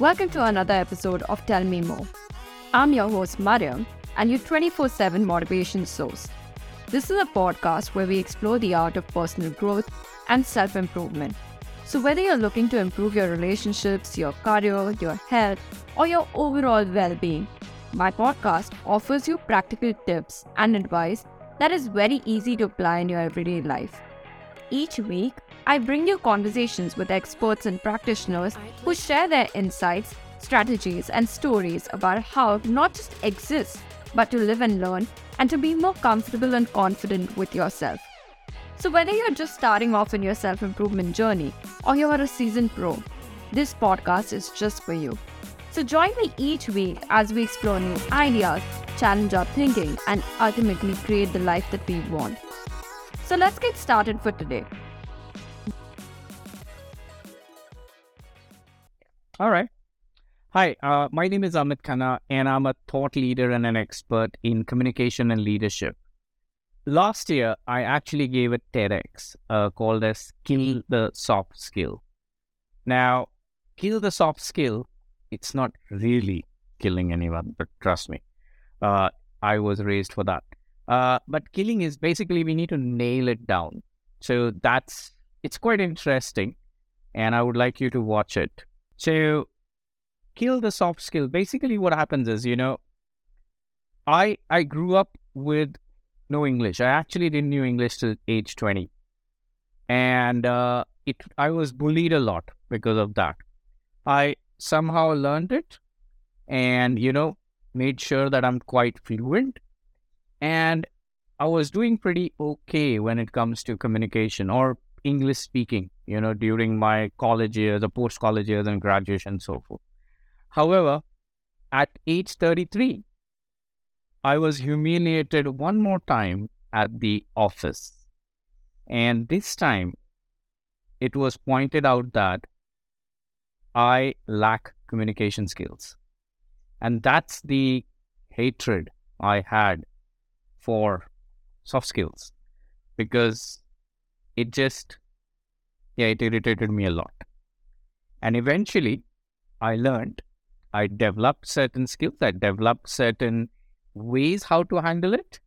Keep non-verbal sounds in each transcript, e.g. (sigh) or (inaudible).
Welcome to another episode of Tell Me More. I'm your host, Mariam, and your 24 7 motivation source. This is a podcast where we explore the art of personal growth and self improvement. So, whether you're looking to improve your relationships, your career, your health, or your overall well being, my podcast offers you practical tips and advice that is very easy to apply in your everyday life. Each week, I bring you conversations with experts and practitioners who share their insights, strategies, and stories about how not just exist, but to live and learn and to be more comfortable and confident with yourself. So, whether you're just starting off in your self improvement journey or you're a seasoned pro, this podcast is just for you. So, join me each week as we explore new ideas, challenge our thinking, and ultimately create the life that we want. So let's get started for today. All right. Hi, uh, my name is Amit Khanna, and I'm a thought leader and an expert in communication and leadership. Last year, I actually gave a TEDx uh, called as Kill the Soft Skill. Now, kill the soft skill, it's not really killing anyone, but trust me, uh, I was raised for that. Uh, but killing is basically we need to nail it down. So that's it's quite interesting, and I would like you to watch it. So kill the soft skill. Basically, what happens is you know, I I grew up with no English. I actually didn't know English till age twenty, and uh, it I was bullied a lot because of that. I somehow learned it, and you know, made sure that I'm quite fluent and I was doing pretty okay when it comes to communication or English speaking, you know, during my college years, the post college years, and graduation, and so forth. However, at age 33, I was humiliated one more time at the office. And this time, it was pointed out that I lack communication skills. And that's the hatred I had for soft skills because it just, yeah, it irritated me a lot. And eventually, I learned, I developed certain skills, I developed certain ways how to handle it.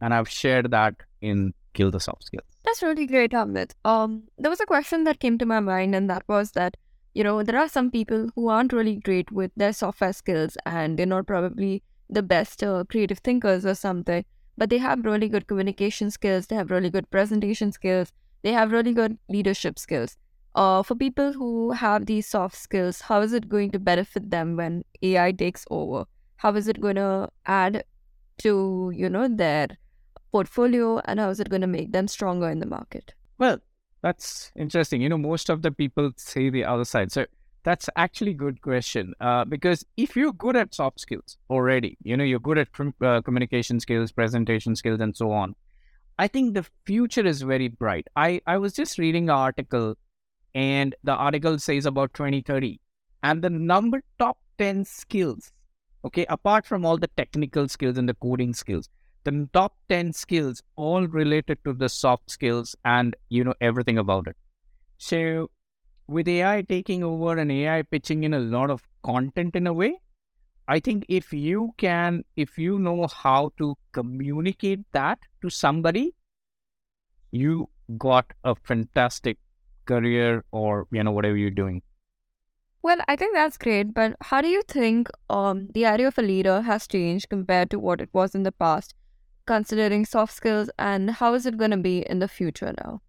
And I've shared that in Kill the Soft Skills. That's really great, Amit. Um, there was a question that came to my mind, and that was that, you know, there are some people who aren't really great with their software skills and they're not probably the best uh, creative thinkers or something, but they have really good communication skills, they have really good presentation skills, they have really good leadership skills. Uh, for people who have these soft skills, how is it going to benefit them when AI takes over? How is it going to add to you know their portfolio, and how is it going to make them stronger in the market? Well, that's interesting. You know, most of the people say the other side. So that's actually good question uh, because if you're good at soft skills already, you know, you're good at uh, communication skills, presentation skills, and so on. I think the future is very bright. I, I was just reading an article and the article says about 2030 and the number top 10 skills, okay, apart from all the technical skills and the coding skills, the top 10 skills all related to the soft skills and, you know, everything about it. So with AI taking over and AI pitching in a lot of content in a way, I think if you can, if you know how to communicate that to somebody, you got a fantastic career or, you know, whatever you're doing. Well, I think that's great, but how do you think um, the idea of a leader has changed compared to what it was in the past, considering soft skills, and how is it going to be in the future now?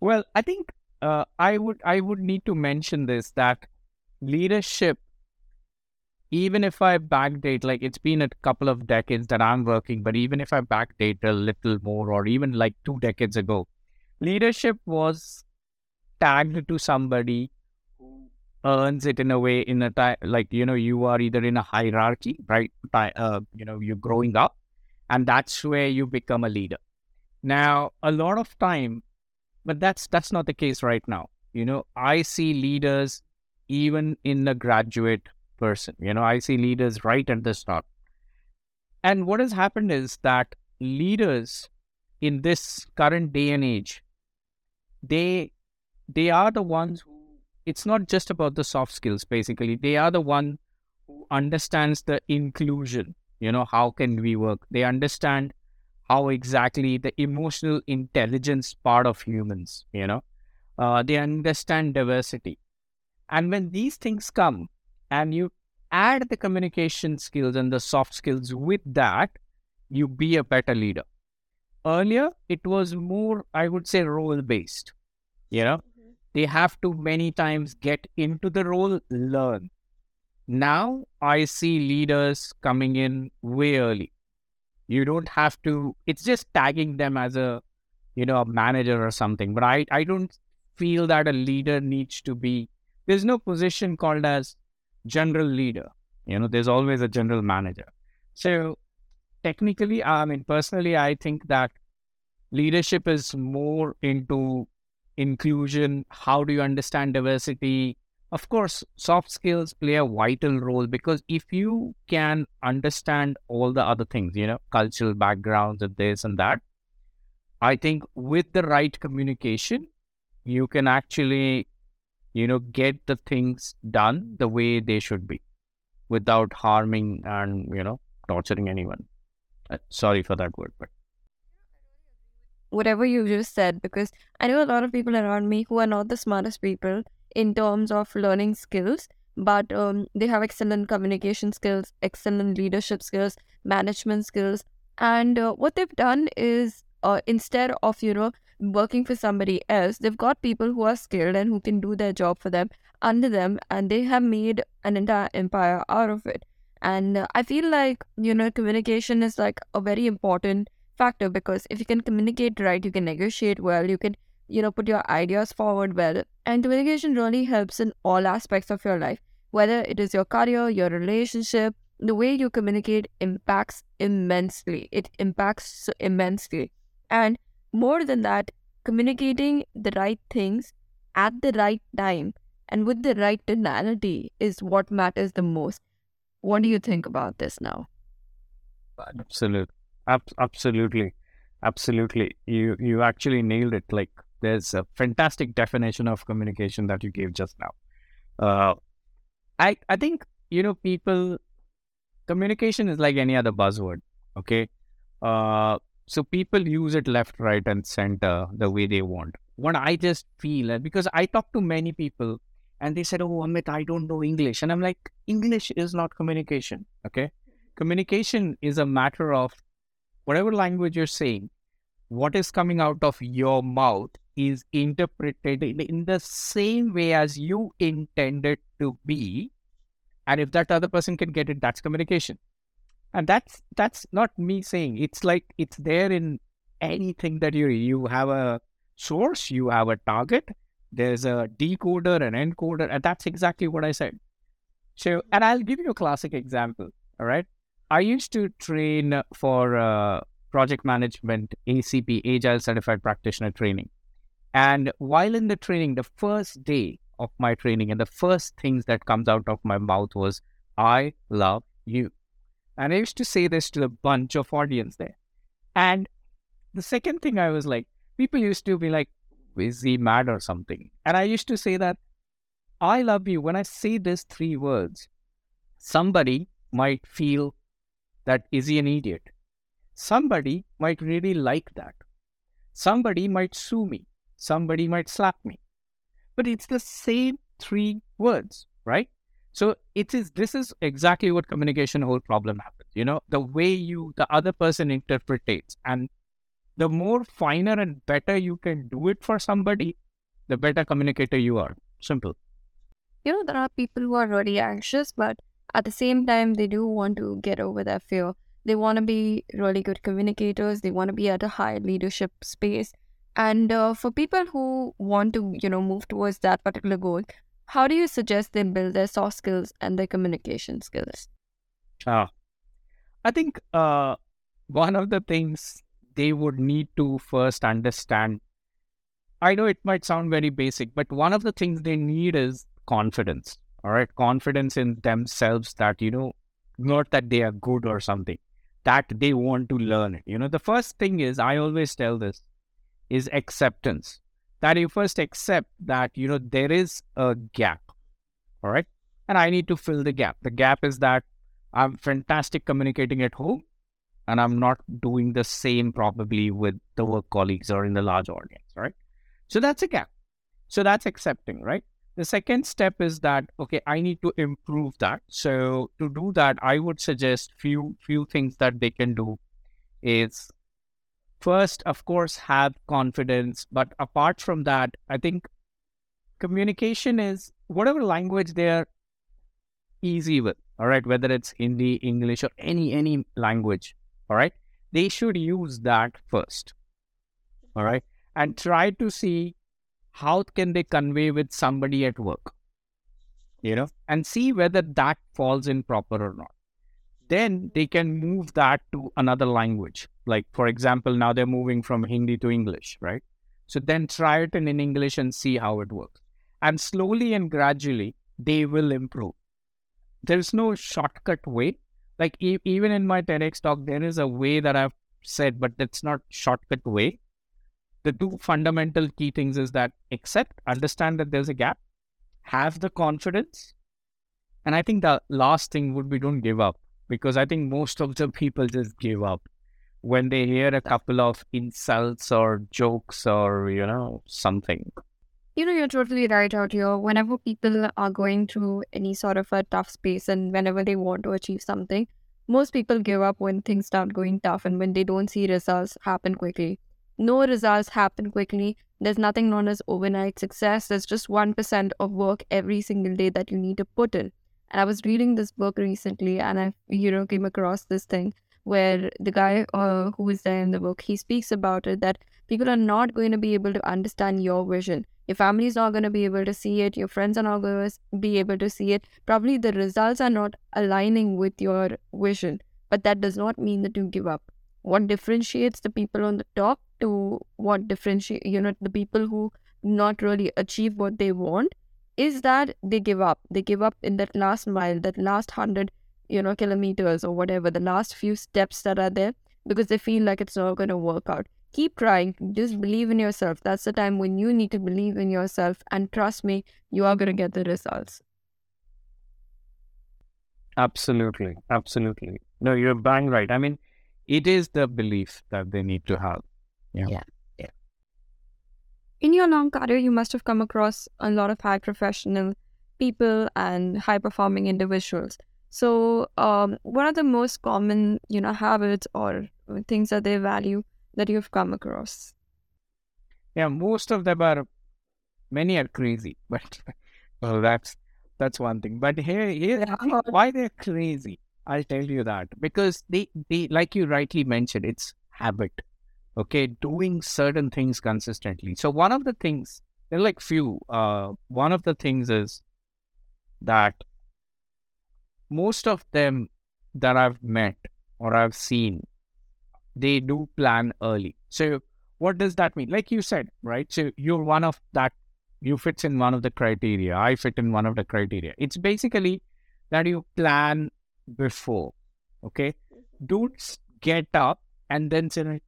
Well, I think uh, I would I would need to mention this that leadership, even if I backdate, like it's been a couple of decades that I'm working, but even if I backdate a little more, or even like two decades ago, leadership was tagged to somebody who earns it in a way in a time like you know you are either in a hierarchy, right? Uh, you know you're growing up, and that's where you become a leader. Now, a lot of time but that's that's not the case right now. You know i see leaders even in a graduate person. You know i see leaders right at the start. And what has happened is that leaders in this current day and age they they are the ones who it's not just about the soft skills basically. They are the one who understands the inclusion. You know how can we work? They understand how exactly the emotional intelligence part of humans you know uh, they understand diversity. And when these things come and you add the communication skills and the soft skills with that you be a better leader. Earlier it was more i would say role based you know. Mm-hmm. they have to many times get into the role learn. Now i see leaders coming in way early you don't have to it's just tagging them as a you know a manager or something but i i don't feel that a leader needs to be there's no position called as general leader you know there's always a general manager so technically, I mean, personally, I think that leadership is more into inclusion. How do you understand diversity? Of course, soft skills play a vital role because if you can understand all the other things, you know, cultural backgrounds and this and that, I think with the right communication, you can actually, you know, get the things done the way they should be without harming and, you know, torturing anyone. Uh, sorry for that word, but whatever you just said, because I know a lot of people around me who are not the smartest people in terms of learning skills, but um, they have excellent communication skills, excellent leadership skills, management skills, and uh, what they've done is uh, instead of you know working for somebody else, they've got people who are skilled and who can do their job for them under them, and they have made an entire empire out of it. And uh, I feel like, you know, communication is like a very important factor because if you can communicate right, you can negotiate well, you can, you know, put your ideas forward well. And communication really helps in all aspects of your life, whether it is your career, your relationship, the way you communicate impacts immensely. It impacts immensely. And more than that, communicating the right things at the right time and with the right tonality is what matters the most. What do you think about this now? Absolutely. Ab- absolutely. Absolutely. You you actually nailed it. Like there's a fantastic definition of communication that you gave just now. Uh, I I think you know people communication is like any other buzzword. Okay. Uh, so people use it left, right, and center the way they want. What I just feel, because I talk to many people and they said, Oh, Amit, I don't know English. And I'm like, English is not communication. Okay. Communication is a matter of whatever language you're saying, what is coming out of your mouth is interpreted in the same way as you intended to be. And if that other person can get it, that's communication. And that's that's not me saying. It's like it's there in anything that you you have a source, you have a target, there's a decoder, an encoder, and that's exactly what I said. So, and I'll give you a classic example. All right. I used to train for uh, project management, ACP, Agile Certified Practitioner training. And while in the training, the first day of my training and the first things that comes out of my mouth was, I love you. And I used to say this to a bunch of audience there. And the second thing I was like, people used to be like, is he mad or something? And I used to say that I love you. When I say these three words, somebody might feel that is he an idiot? Somebody might really like that. Somebody might sue me. Somebody might slap me. But it's the same three words, right? So it is this is exactly what communication whole problem happens. You know, the way you the other person interprets and the more finer and better you can do it for somebody, the better communicator you are. Simple. You know, there are people who are really anxious, but at the same time, they do want to get over their fear. They want to be really good communicators. They want to be at a high leadership space. And uh, for people who want to, you know, move towards that particular goal, how do you suggest they build their soft skills and their communication skills? Ah, I think uh, one of the things they would need to first understand. I know it might sound very basic, but one of the things they need is confidence. All right. Confidence in themselves that, you know, not that they are good or something, that they want to learn it. You know, the first thing is, I always tell this, is acceptance. that you first accept that, you know, there is a gap. All right. And I need to fill the gap. The gap is that I'm fantastic communicating at home and I'm not doing the same probably with the work colleagues or in the large audience, right? So that's a gap. So that's accepting, right? The second step is that okay, I need to improve that. So to do that, I would suggest few few things that they can do is first, of course, have confidence. But apart from that, I think communication is whatever language they're easy with, all right, whether it's Hindi, English, or any any language, all right, they should use that first. All right. And try to see how can they convey with somebody at work. You know, and see whether that falls in proper or not then they can move that to another language. Like, for example, now they're moving from Hindi to English, right? So then try it in, in English and see how it works. And slowly and gradually, they will improve. There's no shortcut way. Like, e- even in my TEDx talk, there is a way that I've said, but that's not shortcut way. The two fundamental key things is that accept, understand that there's a gap, have the confidence. And I think the last thing would be don't give up because I think most of the people just give up when they hear a couple of insults or jokes or, you know, something. You know, you're totally right out here. Whenever people are going through any sort of a tough space and whenever they want to achieve something, most people give up when things start going tough and when they don't see results happen quickly. No results happen quickly. There's nothing known as overnight success. There's just 1% of work every single day that you need to put in. And I was reading this book recently, and I, you know, came across this thing where the guy uh, who is there in the book he speaks about it that people are not going to be able to understand your vision. Your family is not going to be able to see it. Your friends are not going to be able to see it. Probably the results are not aligning with your vision, but that does not mean that you give up. What differentiates the people on the top to what differentiate, you know, the people who not really achieve what they want is that they give up. They give up in that last mile, that last hundred, you know, kilometers or whatever, the last few steps that are there because they feel like it's not going to work out. Keep trying. Just believe in yourself. That's the time when you need to believe in yourself. And trust me, you are going to get the results. Absolutely. Absolutely. No, you're bang right. I mean, it is the belief that they need to have. Yeah. yeah in your long career, you must have come across a lot of high professional people and high performing individuals. So, um, what are the most common, you know, habits or things that they value that you've come across? Yeah, most of them are. Many are crazy, (laughs) but well, that's that's one thing. But here, here, why they're crazy? I'll tell you that because they, they, like you rightly mentioned, it's habit okay doing certain things consistently. So one of the things there are like few uh one of the things is that most of them that i've met or i've seen they do plan early. So what does that mean? Like you said right? So you're one of that you fits in one of the criteria i fit in one of the criteria. It's basically that you plan before okay? Don't get up and then say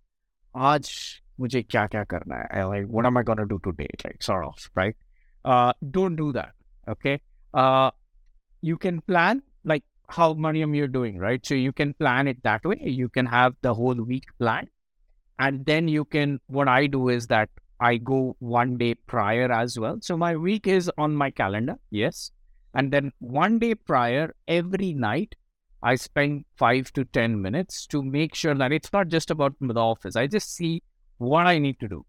आज मुझे क्या क्या करना है like what am I gonna do today like sort of right uh, don't do that okay uh, you can plan like how Mariam you're doing right so you can plan it that way you can have the whole week plan and then you can what I do is that I go one day prior as well so my week is on my calendar yes and then one day prior every night I spend five to 10 minutes to make sure that it's not just about the office. I just see what I need to do.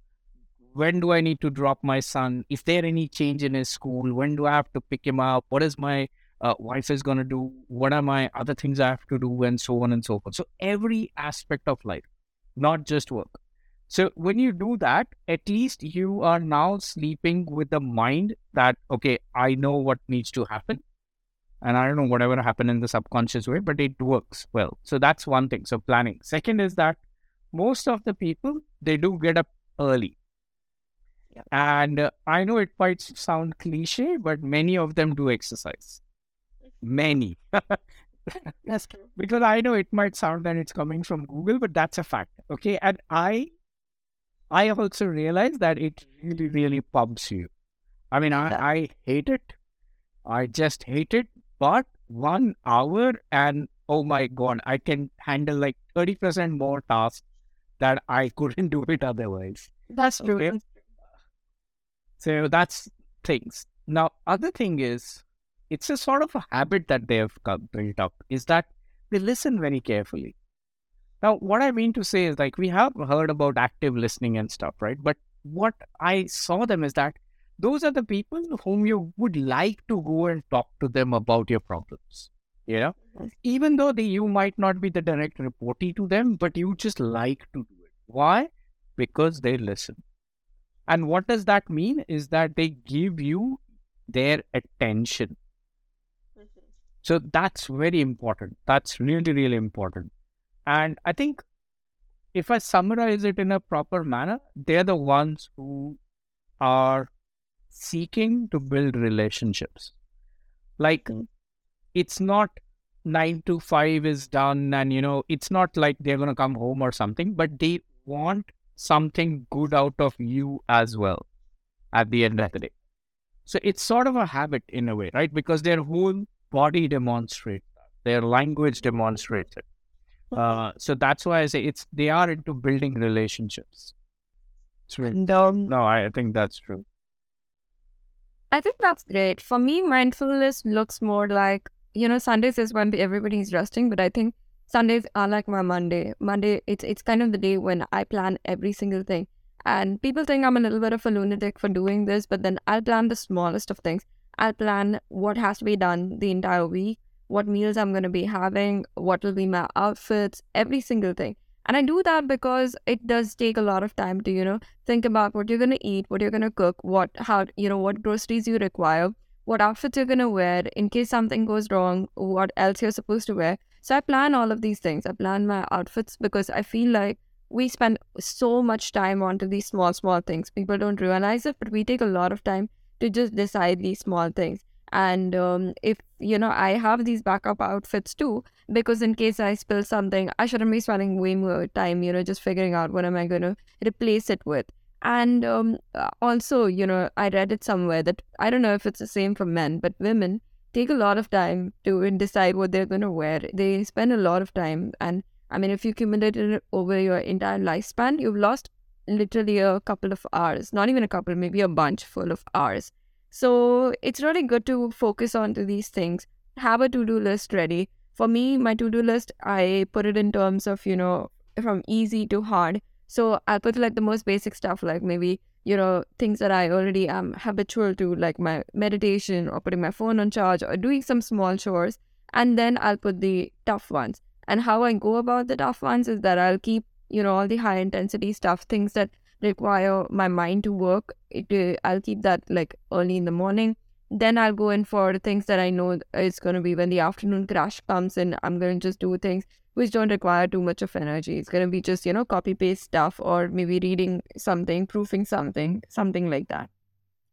When do I need to drop my son? Is there any change in his school? When do I have to pick him up? What is my uh, wife is going to do? What are my other things I have to do? And so on and so forth. So every aspect of life, not just work. So when you do that, at least you are now sleeping with the mind that, okay, I know what needs to happen and I don't know whatever happened in the subconscious way, but it works well. So that's one thing. So planning. Second is that most of the people they do get up early. Yeah. And uh, I know it might sound cliche, but many of them do exercise. Many. (laughs) that's true. Because I know it might sound that it's coming from Google, but that's a fact. Okay. And I I also realize that it really, really pumps you. I mean, I, I hate it. I just hate it. But one hour and oh my God, I can handle like 30% more tasks that I couldn't (laughs) do it otherwise. That's true. Okay? So that's things. Now, other thing is, it's a sort of a habit that they have built up is that they listen very carefully. Now, what I mean to say is like we have heard about active listening and stuff, right? But what I saw them is that those are the people whom you would like to go and talk to them about your problems. You know, even though they, you might not be the direct reportee to them, but you just like to do it. Why? Because they listen. And what does that mean? Is that they give you their attention. Mm-hmm. So that's very important. That's really, really important. And I think if I summarize it in a proper manner, they're the ones who are seeking to build relationships. Like mm-hmm. it's not nine to five is done, and you know, it's not like they're going to come home or something, but they want something good out of you as well at the end of the day. So it's sort of a habit in a way, right? Because their whole body demonstrates that, their language demonstrates it. Uh, so that's why I say it's they are into building relationships. And, um, no, I think that's true. I think that's great. For me, mindfulness looks more like you know Sundays is when everybody's resting, but I think Sundays are like my Monday. Monday, it's it's kind of the day when I plan every single thing. And people think I'm a little bit of a lunatic for doing this, but then I'll plan the smallest of things. I'll plan what has to be done the entire week, what meals I'm going to be having, what will be my outfits, every single thing. And I do that because it does take a lot of time to, you know, think about what you're going to eat, what you're going to cook, what, how, you know, what groceries you require, what outfits you're going to wear in case something goes wrong, what else you're supposed to wear. So I plan all of these things. I plan my outfits because I feel like we spend so much time onto these small, small things. People don't realize it, but we take a lot of time to just decide these small things. And um, if, you know, I have these backup outfits too, because in case I spill something, I shouldn't be spending way more time, you know, just figuring out what am I going to replace it with. And um, uh, also, you know, I read it somewhere that I don't know if it's the same for men, but women take a lot of time to decide what they're going to wear. They spend a lot of time and I mean, if you accumulate it over your entire lifespan, you've lost literally a couple of hours, not even a couple, maybe a bunch full of hours. So it's really good to focus on these things. Have a to-do list ready. For me, my to-do list, I put it in terms of, you know, from easy to hard. So I'll put like the most basic stuff, like maybe, you know, things that I already am habitual to, like my meditation or putting my phone on charge or doing some small chores. And then I'll put the tough ones. And how I go about the tough ones is that I'll keep, you know, all the high intensity stuff, things that require my mind to work. It, uh, I'll keep that like early in the morning. Then I'll go in for things that I know it's going to be when the afternoon crash comes in. I'm going to just do things which don't require too much of energy. It's going to be just, you know, copy paste stuff or maybe reading something, proofing something, something like that.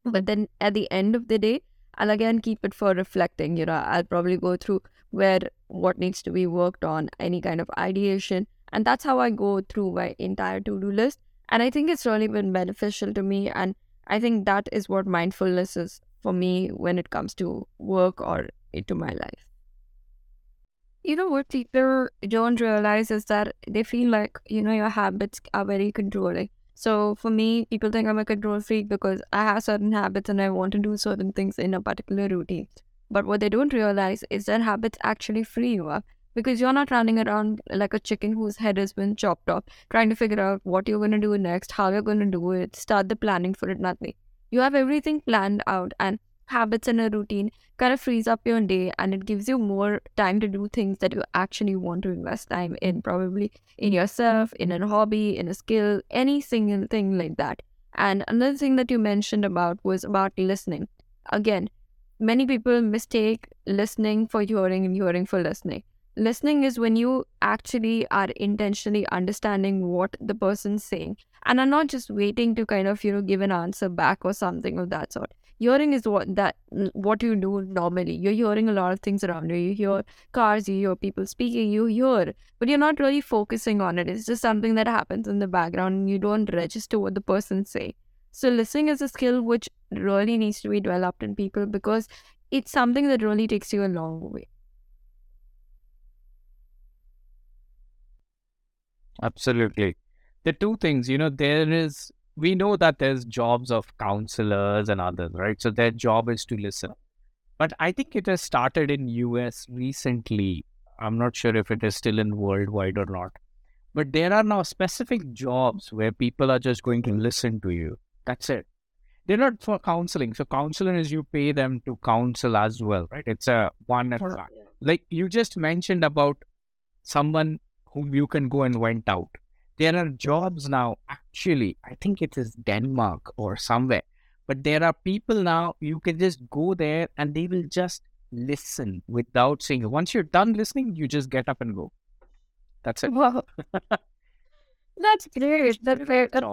But then at the end of the day, I'll again keep it for reflecting. You know, I'll probably go through where what needs to be worked on, any kind of ideation. And that's how I go through my entire to do list. And I think it's really been beneficial to me. And I think that is what mindfulness is for me when it comes to work or into my life. You know what people don't realize is that they feel like, you know, your habits are very controlling. So for me, people think I'm a control freak because I have certain habits and I want to do certain things in a particular routine. But what they don't realize is that habits actually free you up because you're not running around like a chicken whose head has been chopped off, trying to figure out what you're going to do next, how you're going to do it, start the planning for it, nothing. You have everything planned out, and habits and a routine kind of frees up your day and it gives you more time to do things that you actually want to invest time in, probably in yourself, in a hobby, in a skill, any single thing like that. And another thing that you mentioned about was about listening. Again, many people mistake listening for hearing and hearing for listening. Listening is when you actually are intentionally understanding what the person's saying and are not just waiting to kind of, you know, give an answer back or something of that sort. hearing is what that what you do normally. You're hearing a lot of things around you. You hear cars, you hear people speaking, you hear, but you're not really focusing on it. It's just something that happens in the background and you don't register what the person say. So listening is a skill which really needs to be developed in people because it's something that really takes you a long way. Absolutely. The two things, you know, there is we know that there's jobs of counselors and others, right? So their job is to listen. But I think it has started in US recently. I'm not sure if it is still in worldwide or not. But there are now specific jobs where people are just going to listen to you. That's it. They're not for counseling. So counselor is you pay them to counsel as well, right? It's a one like you just mentioned about someone whom you can go and went out there are jobs now, actually, I think it is Denmark or somewhere, but there are people now, you can just go there and they will just listen without saying, once you're done listening, you just get up and go. That's it. Wow. (laughs) That's great. That's very good.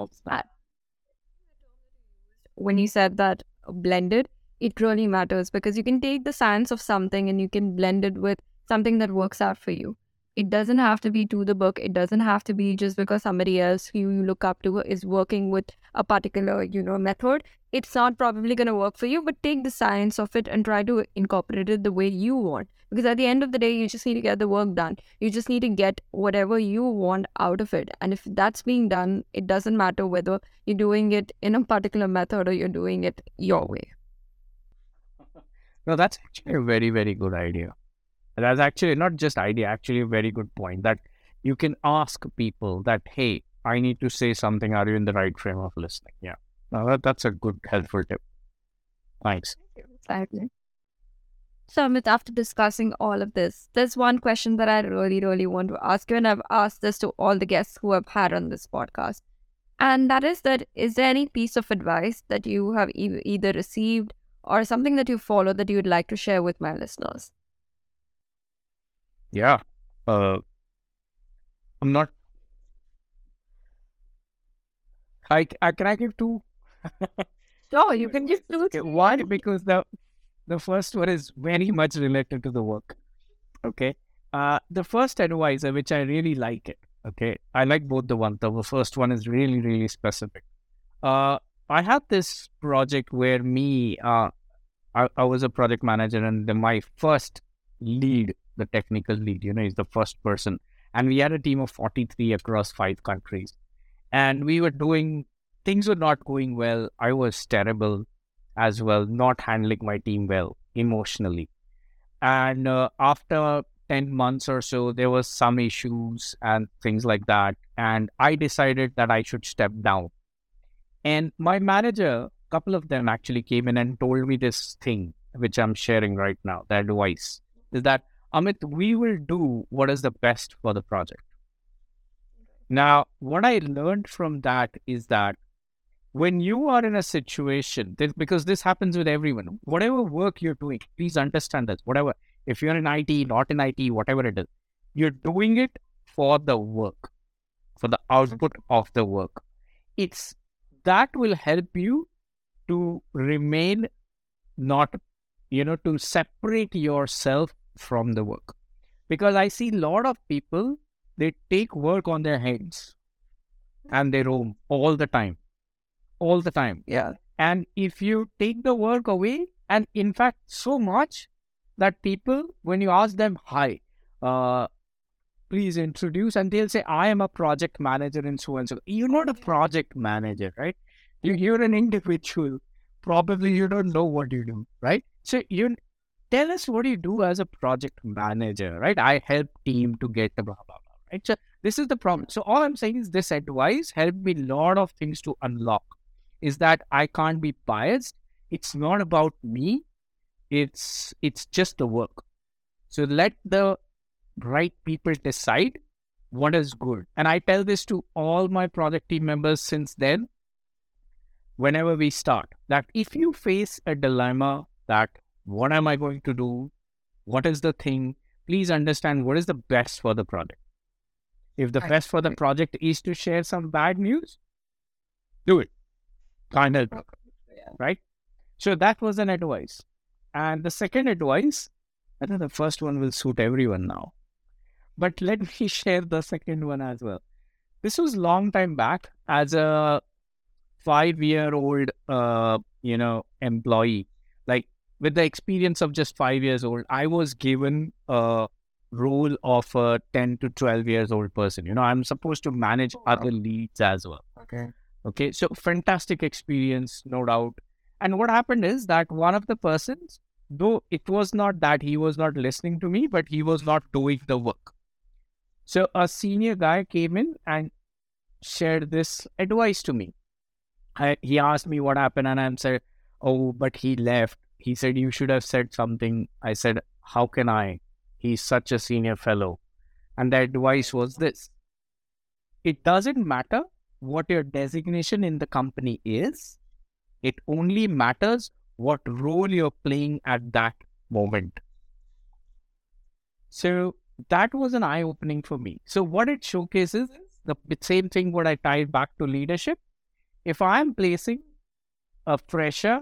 When you said that blended, it really matters because you can take the science of something and you can blend it with something that works out for you it doesn't have to be to the book. It doesn't have to be just because somebody else who you look up to is working with a particular you know method. It's not probably going to work for you but take the science of it and try to incorporate it the way you want. Because at the end of the day you just need to get the work done. You just need to get whatever you want out of it. And if that's being done it doesn't matter whether you're doing it in a particular method or you're doing it your way. (laughs) No that's actually a very very good idea that's actually not just idea, actually a very good point that you can ask people that, hey, I need to say something. Are you in the right frame of listening? Yeah. Now that, that's a good, helpful tip. Thanks. Exactly. So, Amit, after discussing all of this, there's one question that I really, really want to ask you, and I've asked this to all the guests who have had on this podcast. And that is that is there any piece of advice that you have e- either received or something that you follow that you would like to share with my listeners? Yeah. Uh, I'm not. I, I can I give two? (laughs) no, you can give two. Okay, why? Because the the first one is very much related to the work. Okay. Uh, the first advisor, which I really like it. Okay, I like both the one. The first one is really really specific. Uh, I had this project where me, uh, I, I was a project manager, and the, my first lead the technical lead, you know, he's the first person. And we had a team of 43 across five countries. And we were doing, things were not going well. I was terrible as well, not handling my team well emotionally. And uh, after 10 months or so, there was some issues and things like that. And I decided that I should step down. And my manager, a couple of them actually came in and told me this thing, which I'm sharing right now, the advice is that Amit, we will do what is the best for the project. Now, what I learned from that is that when you are in a situation, because this happens with everyone, whatever work you're doing, please understand this. Whatever, if you're in IT, not in IT, whatever it is, you're doing it for the work, for the output of the work. It's that will help you to remain not, you know, to separate yourself from the work? Because i see a lot of people they take work on their hands and they roam all the time all the time. Yeah. And if you take the work away and in fact so much that people when you ask them hi uh, please introduce and they'll say i am a project manager and so and so. You're not a project manager right? You're an individual probably you don't know what you do right? So you tell us what you do as a project manager, right? I help team to get the blah, blah, blah, right? So this is the problem. So all I'm saying is this advice helped me a lot of things to unlock is that I can't be biased. It's not about me. It's, it's just the work. So let the right people decide what is good. And I tell this to all my project team members since then, whenever we start, that if you face a dilemma that what am I going to do? What is the thing? Please understand what is the best for the project. If the best for the project is to share some bad news, do it. Can't help it. Right? So that was an advice. And the second advice, I think the first one will suit everyone now. But let me (laughs) share the second one as well. This was long time back as a five year old, uh, you know, employee. Like with the experience of just five years old, I was given a role of a 10 to 12 years old person. You know, I'm supposed to manage oh, other leads as well. Okay. Okay. So fantastic experience, no doubt. And what happened is that one of the persons, though it was not that he was not listening to me, but he was not doing the work. So a senior guy came in and shared this advice to me. I, he asked me what happened, and I said, "Oh, but he left." He said, "You should have said something." I said, "How can I? He's such a senior fellow." And the advice was this: It doesn't matter what your designation in the company is. It only matters what role you're playing at that moment. So that was an eye opening for me. So what it showcases is the same thing what I tied back to leadership. If I'm placing a fresher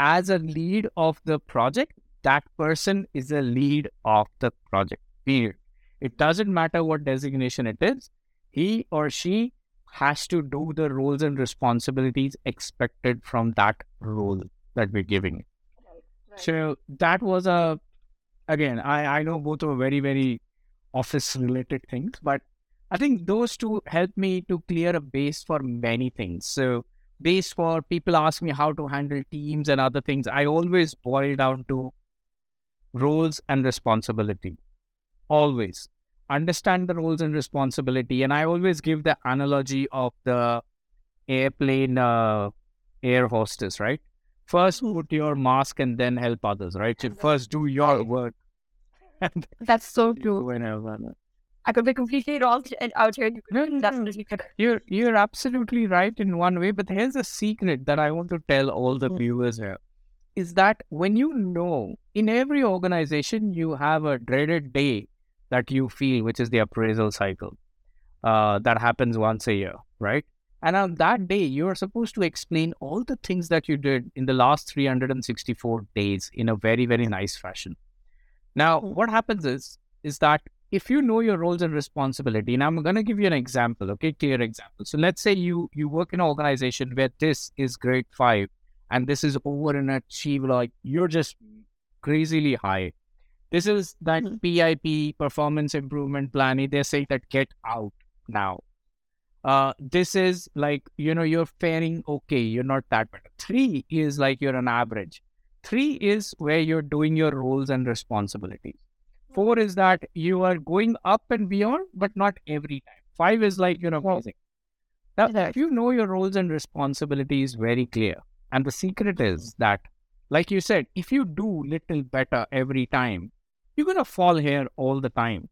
as a lead of the project, that person is a lead of the project. Period. It doesn't matter what designation it is. He or she has to do the roles and responsibilities expected from that role that we're giving. Right. So that was a again, I, I know both are very, very office related things, but I think those two help me to clear a base for many things. So base for people ask me how to handle teams and other things. I always boil down to roles and responsibility. Always understand the roles and responsibility. And I always give the analogy of the airplane uh, air hostess, right? First, hmm. put your mask and then help others, right? So first, do your work. (laughs) That's so true. Whenever. I could be completely wrong (laughs) out here. You definitely You're you're absolutely right in one way, but here's a secret that I want to tell all the hmm. viewers here: is that when you know in every organization you have a dreaded day that you feel, which is the appraisal cycle uh, that happens once a year, right? And on that day, you are supposed to explain all the things that you did in the last 364 days in a very, very nice fashion. Now, hmm. what happens is, is that if you know your roles and responsibility, and I'm going to give you an example, okay, clear example. So let's say you you work in an organization where this is grade five and this is over and achieve like you're just crazily high. This is that mm-hmm. PIP performance improvement plan. They say that get out now. Uh, this is like you know you're faring okay. You're not that bad. Three is like you're an average. Three is where you're doing your roles and responsibilities. Four is that you are going up and beyond, but not every time. Five is like you're amazing. Now, if you know your roles and responsibilities very clear, and the secret is that, like you said, if you do little better every time, you're going to fall here all the time,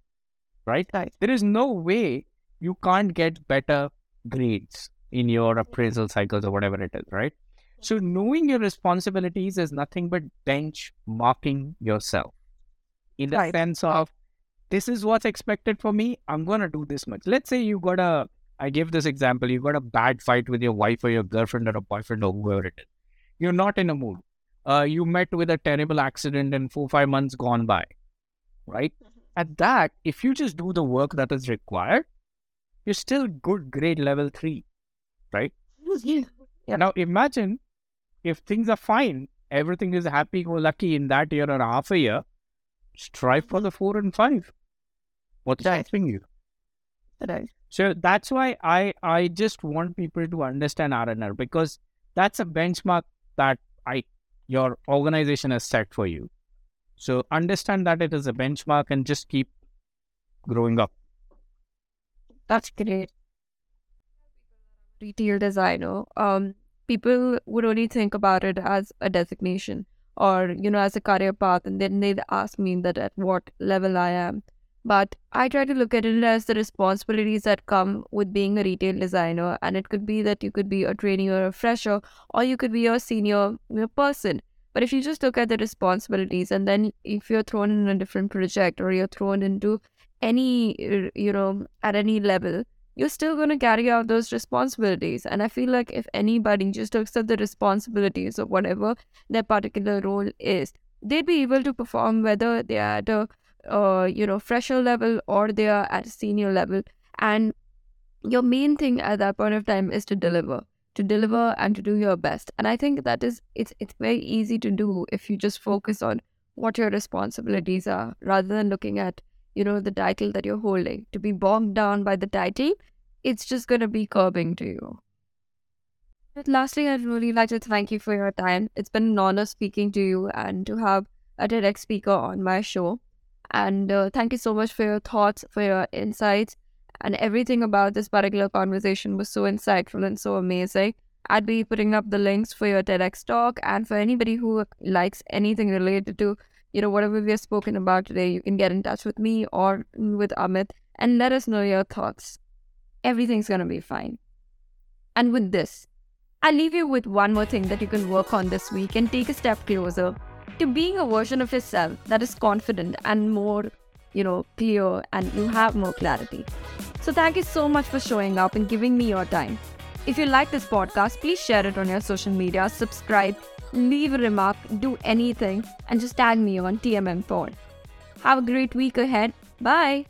right? right? There is no way you can't get better grades in your appraisal cycles or whatever it is, right? So knowing your responsibilities is nothing but benchmarking yourself in the right. sense of this is what's expected for me. I'm gonna do this much. Let's say you got a I give this example, you got a bad fight with your wife or your girlfriend or a boyfriend or whoever it is. You're not in a mood. Uh, you met with a terrible accident and four, five months gone by right? Mm-hmm. At that, if you just do the work that is required, you're still good grade level three, right? Yeah. (laughs) yeah. Now imagine if things are fine, everything is happy go lucky in that year or half a year, strive for the four and five. What's right. stopping you? Right. So that's why I I just want people to understand RNR because that's a benchmark that I your organization has set for you. So understand that it is a benchmark and just keep growing up. That's great. Retail designer. Um, people would only think about it as a designation or you know as a career path, and then they'd ask me that at what level I am. But I try to look at it as the responsibilities that come with being a retail designer, and it could be that you could be a trainee or a fresher, or you could be a senior person but if you just look at the responsibilities and then if you're thrown in a different project or you're thrown into any, you know, at any level, you're still going to carry out those responsibilities. And I feel like if anybody just accept the responsibilities of whatever their particular role is, they'd be able to perform whether they're at a uh, you know fresher level or they are at a senior level. And your main thing at that point of time is to deliver to deliver and to do your best and i think that is it's it's very easy to do if you just focus on what your responsibilities are rather than looking at you know the title that you're holding to be bogged down by the title it's just going to be curbing to you. But lastly i'd really like to thank you for your time. It's been an honor speaking to you and to have a direct speaker on my show. And uh, thank you so much for your thoughts for your insights and everything about this particular conversation was so insightful and so amazing. I'd be putting up the links for your TEDx talk, and for anybody who likes anything related to, you know, whatever we have spoken about today, you can get in touch with me or with Amit and let us know your thoughts. Everything's gonna be fine. And with this, I leave you with one more thing that you can work on this week and take a step closer to being a version of yourself that is confident and more, you know, clear and you have more clarity. So thank you so much for showing up and giving me your time. If you like this podcast, please share it on your social media, subscribe, leave a remark, do anything, and just tag me on TMM Pod. Have a great week ahead. Bye.